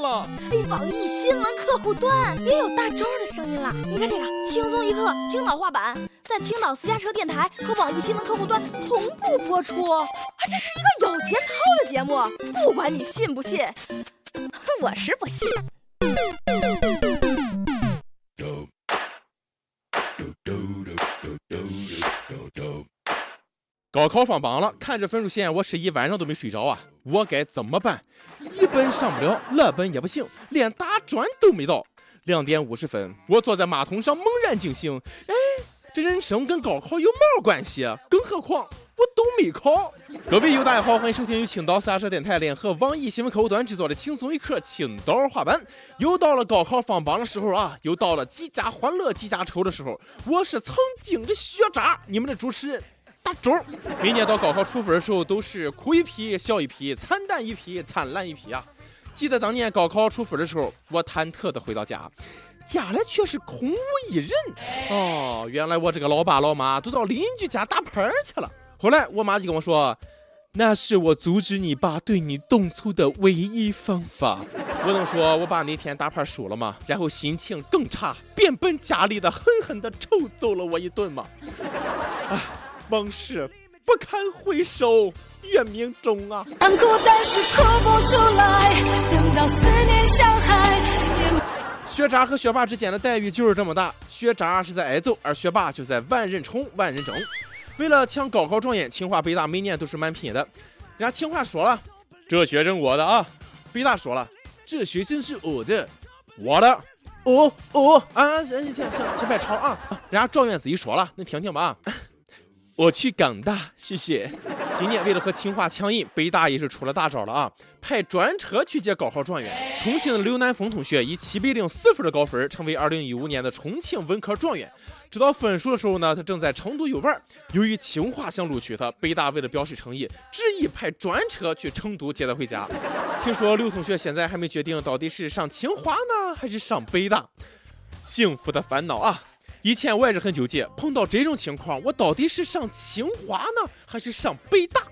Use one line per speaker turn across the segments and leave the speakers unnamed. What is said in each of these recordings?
了。
哎，网易新闻客户端也有大招的声音了。你看这个，轻松一刻，青岛话版，在青岛私家车电台和网易新闻客户端同步播出。哎，这是一个有节操的节目，不管你信不信，我是不信。
高考放榜了，看着分数线，我是一晚上都没睡着啊！我该怎么办？一本上不了，二本也不行，连大专都没到。两点五十分，我坐在马桶上猛然惊醒，哎，这人生跟高考有毛关系？更何况我都没考。各位友大家好，欢迎收听由青岛私家车电台联合网易新闻客户端制作的轻松一刻青岛话版。又到了高考放榜的时候啊，又到了几家欢乐几家愁的时候。我是曾经的学渣，你们的主持人。大周，每年到高考出分的时候，都是哭一批笑一批，惨淡一批灿烂一批啊！记得当年高考出分的时候，我忐忑的回到家，家里却是空无一人。哦，原来我这个老爸老妈都到邻居家打牌去了。后来我妈就跟我说，那是我阻止你爸对你动粗的唯一方法。我能说我爸那天打牌输了吗？然后心情更差，变本加厉的狠狠的抽揍了我一顿吗？啊！往事不堪回首，月明中啊。当孤单时哭不出来，等到思念像海。学渣和学霸之间的待遇就是这么大，学渣是在挨揍，而学霸就在万人宠、万人争。为了抢高考状元，清华、北大每年都是蛮拼的。人家清华说了，这学生我的啊；北大说了，这学生是我的，我的。哦哦啊，行行行，先别吵啊。人家状元自己说了，你听听吧。我去港大，谢谢。今年为了和清华强硬，北大也是出了大招了啊！派专车去接高考状元。重庆的刘南峰同学以七百零四分的高分，成为二零一五年的重庆文科状元。知道分数的时候呢，他正在成都游玩。由于清华想录取他，北大为了表示诚意，执意派专车去成都接他回家。听说刘同学现在还没决定到底是上清华呢，还是上北大。幸福的烦恼啊！以前我也是很纠结，碰到这种情况，我到底是上清华呢，还是上北大？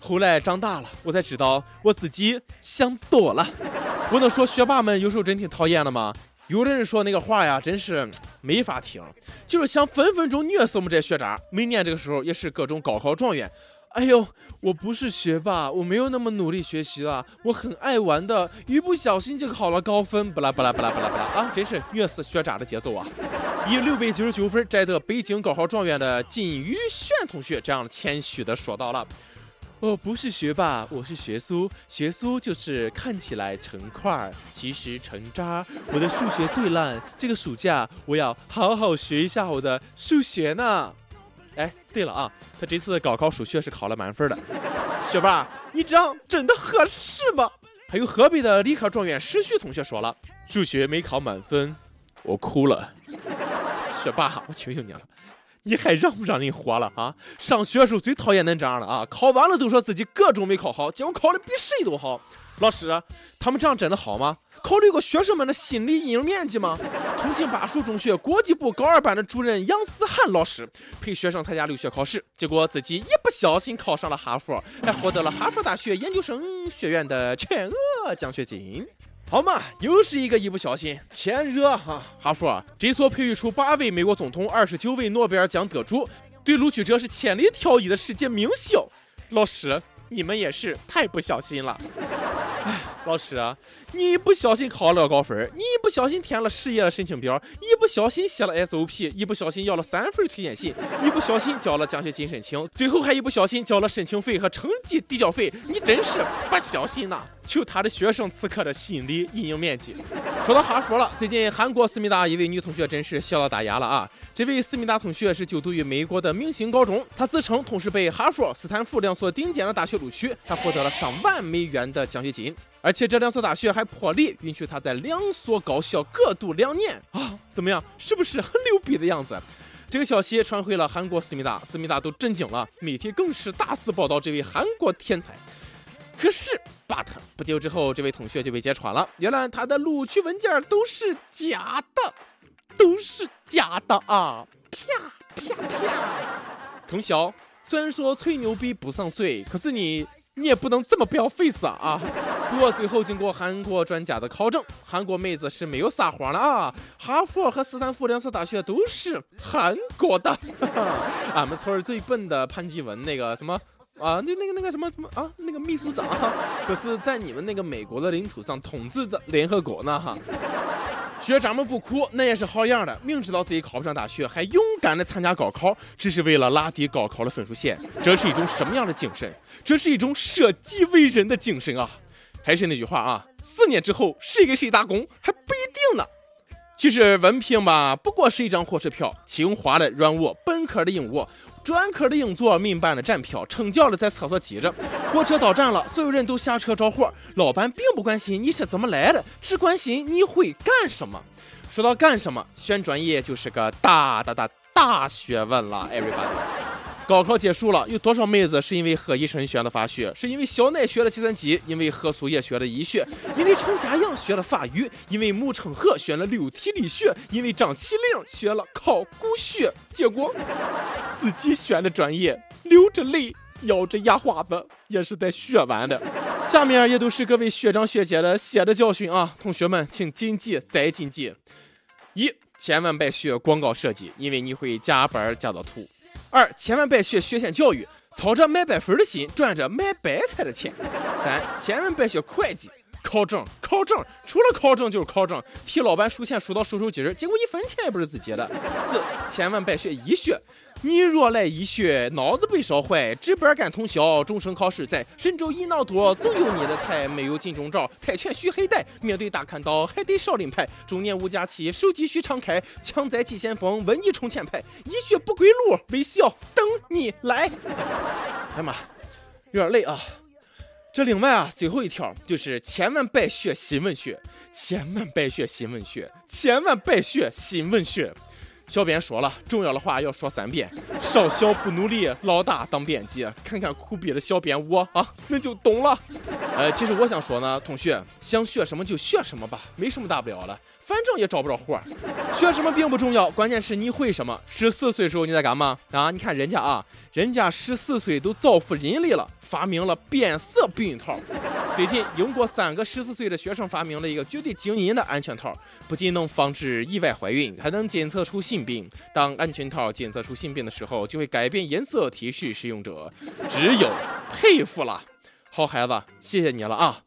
后来长大了，我才知道我自己想多了。我能说学霸们有时候真挺讨厌的吗？有的人说那个话呀，真是没法听，就是想分分钟虐死我们这些学渣。每年这个时候也是各种高考状元。哎呦，我不是学霸，我没有那么努力学习了，我很爱玩的，一不小心就考了高分，不啦不啦不啦不啦不啦啊！真是虐死学渣的节奏啊！以六百九十九分摘得北京高考状元的金宇炫同学，这样谦虚的说到了：“我不是学霸，我是学苏，学苏就是看起来成块，其实成渣。我的数学最烂，这个暑假我要好好学一下我的数学呢。”哎，对了啊，他这次高考数学是考了满分的。学霸，你这样真的合适吗？还有河北的理科状元石旭同学说了，数学没考满分，我哭了。学霸，我求求你了，你还让不让人活了啊？上学时候最讨厌恁这样的啊，考完了都说自己各种没考好，结果考的比谁都好。老师，他们这样真的好吗？考虑过学生们的心理阴影面积吗？重庆巴蜀中学国际部高二班的主任杨思涵老师陪学生参加留学考试，结果自己一不小心考上了哈佛，还获得了哈佛大学研究生学院的全额奖学金。好嘛，又是一个一不小心，天热哈！哈佛这所培育出八位美国总统、二十九位诺贝尔奖得主，对录取者是千里挑一的世界名校。老师，你们也是太不小心了。老师。你不小心考了高分，你一不小心填了失业的申请表，一不小心写了 SOP，一不小心要了三份推荐信，一不小心交了奖学金申请，最后还一不小心交了申请费和成绩递交费，你真是不小心呐！求他的学生此刻的心理阴影面积。说到哈佛了，最近韩国思密达一位女同学真是笑到打牙了啊！这位思密达同学是就读于美国的明星高中，她自称同时被哈佛、斯坦福两所顶尖的大学录取，她获得了上万美元的奖学金。而且这两所大学还破例允许她在两所高校各读两年啊！怎么样，是不是很牛逼的样子？这个消息传回了韩国思密达，思密达都震惊了，媒体更是大肆报道这位韩国天才。可是，but 不久之后，这位同学就被揭穿了，原来他的录取文件都是假的，都是假的啊！啪啪啪！同学虽然说吹牛逼不上税，可是你你也不能这么不要 face 啊！不过最后经过韩国专家的考证，韩国妹子是没有撒谎的啊！哈佛和斯坦福两所大学都是韩国的。俺们村最笨的潘基文，那个什么啊，那那个那个什么什么啊，那个秘书长，可是在你们那个美国的领土上统治着联合国呢哈。学长们不哭，那也是好样的。明知道自己考不上大学，还勇敢的参加高考，只是为了拉低高考的分数线。这是一种什么样的精神？这是一种舍己为人的精神啊！还是那句话啊，四年之后谁给谁打工还不一定呢。其实文凭吧，不过是一张火车票，清华的软卧，本科的硬卧。专科的硬座，民办的站票，撑轿的在厕所挤着。火车到站了，所有人都下车找活。老板并不关心你是怎么来的，只关心你会干什么。说到干什么，选专业就是个大大大大学问了，everybody。高考结束了，有多少妹子是因为何医生选了法学，是因为小奈学了计算机，因为何苏叶学了医学，因为程家阳学了法语，因为穆成河选了流体力学，因为张起灵学了考古学，结果自己选的专业，流着泪，咬着牙花子，也是在学完的。下面也都是各位学长学姐的血的教训啊，同学们请谨记再谨记：一，千万别学广告设计，因为你会加班加到吐。二，千万别学学前教育，操着买白粉的心，赚着买白菜的钱。三，千万别学会计，考证考证，除了考证就是考证，替老板数钱数到手抽筋儿，结果一分钱也不是自己的。四，千万别学医学。你若来医学，脑子被烧坏，值班干通宵，终生考试在，神州一脑多，总有你的菜，没有金钟罩，泰拳须黑带，面对大砍刀还得少林派，中年无假期，手机须常开，强在急先锋，问你冲前排，医学不归路，微笑等你来。哎妈，有点累啊。这另外啊，最后一条就是千万别学新闻学，千万别学新闻学，千万别学新闻学。小编说了，重要的话要说三遍。少小不努力，老大当编辑。看看苦逼的小编我啊，恁就懂了。呃，其实我想说呢，同学想学什么就学什么吧，没什么大不了的，反正也找不着活儿。学什么并不重要，关键是你会什么。十四岁时候你在干嘛啊？你看人家啊。人家十四岁都造福人类了，发明了变色避孕套。最近，英国三个十四岁的学生发明了一个绝对惊人的安全套，不仅能防止意外怀孕，还能检测出性病。当安全套检测出性病的时候，就会改变颜色提示使用者。只有佩服了，好孩子，谢谢你了啊！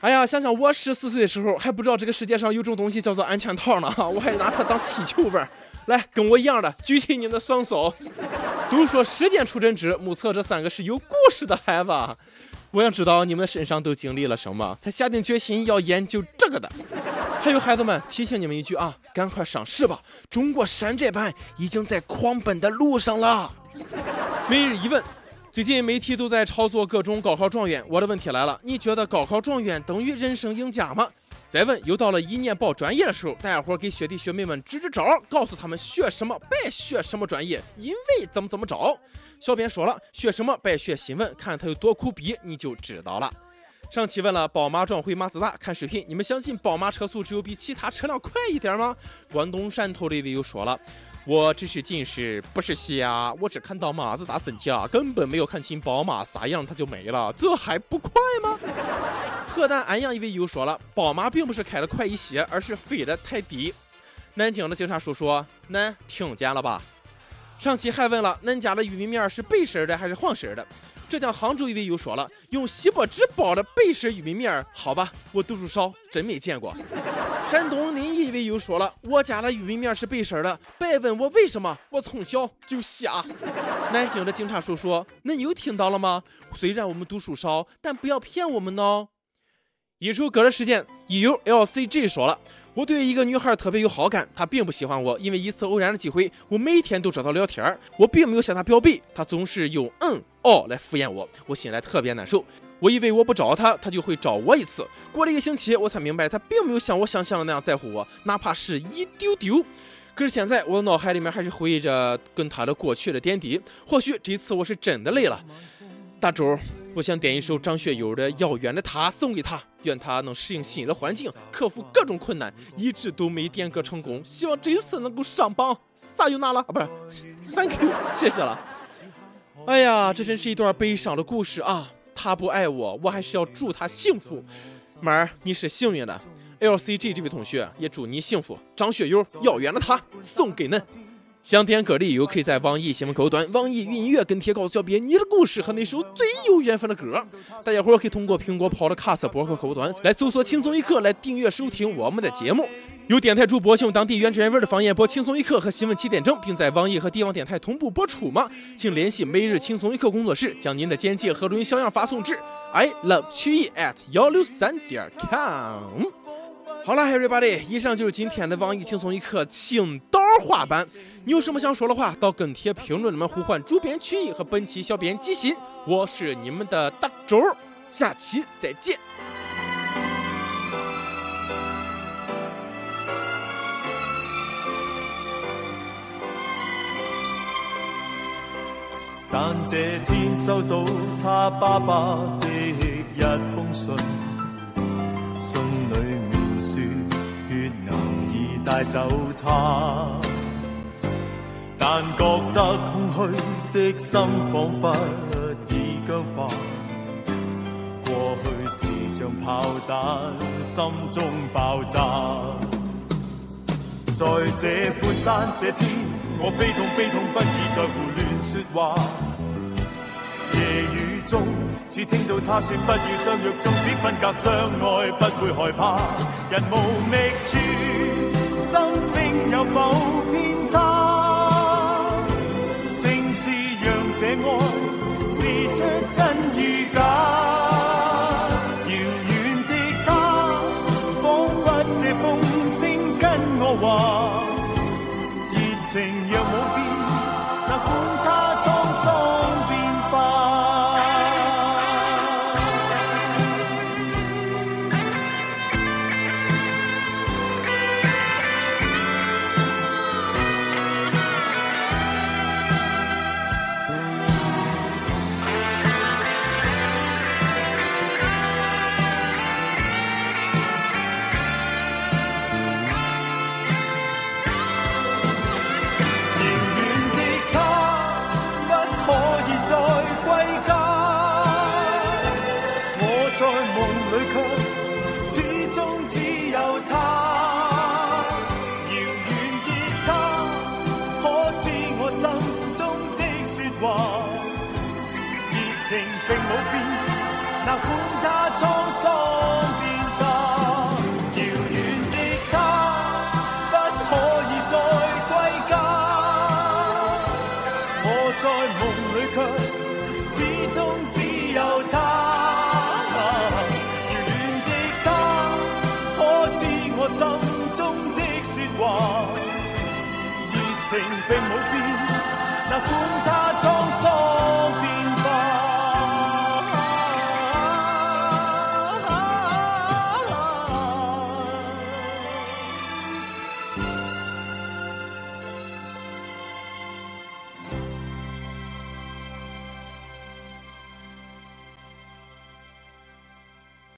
哎呀，想想我十四岁的时候还不知道这个世界上有种东西叫做安全套呢，我还拿它当气球玩。来，跟我一样的，举起你的双手。都说时间出真知，目测这三个是有故事的孩子。我想知道你们身上都经历了什么，才下定决心要研究这个的。还有孩子们，提醒你们一句啊，赶快上市吧！中国山寨版已经在狂奔的路上了。每日一问，最近媒体都在炒作各种高考状元，我的问题来了，你觉得高考状元等于人生赢家吗？再问，又到了一年报专业的时候，大家伙给学弟学妹们支支招，告诉他们学什么别学什么专业，因为怎么怎么着。小编说了，学什么别学新闻，看他有多苦逼，你就知道了。上期问了宝马撞毁马自达，看视频，你们相信宝马车速只有比其他车辆快一点吗？关东汕头的一位又说了，我只是近视，不是瞎，我只看到马自达身价，根本没有看清宝马啥样，它就没了，这还不快吗？河南安阳一位又说了，宝马并不是开的快一些，而是飞的太低。南京的警察叔叔，恁听见了吧？上期还问了，恁家的玉米面是白色的还是黄色的？浙江杭州一位又说了，用锡箔纸包的白色玉米面，好吧，我度数少，真没见过。山东临沂一位又说了，我家的玉米面是白色的，别问我为什么，我从小就瞎。南京的警察叔叔，恁又听到了吗？虽然我们读书少，但不要骗我们哦。一首歌的时间，U L C G 说了，我对一个女孩特别有好感，她并不喜欢我，因为一次偶然的机会，我每天都找她聊天，我并没有向她表白，她总是用嗯哦来敷衍我，我心里特别难受。我以为我不找他，他就会找我一次。过了一个星期，我才明白他并没有像我想象的那样在乎我，哪怕是一丢丢。可是现在我的脑海里面还是回忆着跟他的过去的点滴，或许这次我是真的累了。大周。我想点一首张学友的《遥远的他》送给他，愿他能适应新的环境，克服各种困难，一直都没点歌成功。希望这一次能够上榜。撒由那拉啊，不是，Thank you，谢谢了。哎呀，这真是一段悲伤的故事啊！他不爱我，我还是要祝他幸福。妹儿，你是幸运的。LCG 这位同学也祝你幸福。张学友遥远的他送给恁。想点歌的友可以在网易新闻客户端、网易云音乐跟帖告诉小编你的故事和那首最有缘分的歌。大家伙可以通过苹果 Podcast 博客客户端来搜索“轻松一刻”来订阅收听我们的节目。有电台主播用当地原汁原味的方言播《轻松一刻》和新闻七点整，并在网易和地方电台同步播出吗？请联系每日轻松一刻工作室，将您的简介和录音小样发送至 i love 曲艺 at 幺六三点 com。好了，everybody，以上就是今天的网易轻松一刻青岛话版。你有什么想说的话，到跟帖评论里面呼唤主编曲艺和本期小编吉鑫，我是你们的大周，下期再见。
但这天收到他爸爸的一封信，信里面说血癌已带走他，但觉得空虚的心仿佛已僵化。过去是像炮弹，心中爆炸。在这半山这天，我悲痛悲痛不已，在胡乱说话。中，只听到他说不要相约，纵使分隔相爱，不会害怕。人无觅处，心声有否偏差？正是让这爱试出真与假。遥远的他，仿佛这风声跟我话，热情并冇变，哪管他沧桑变化。遥远的他，不可以再归家。我在夢裏卻始終只有他。遙遠的他，可知我心中的說話？熱情並冇變，哪管他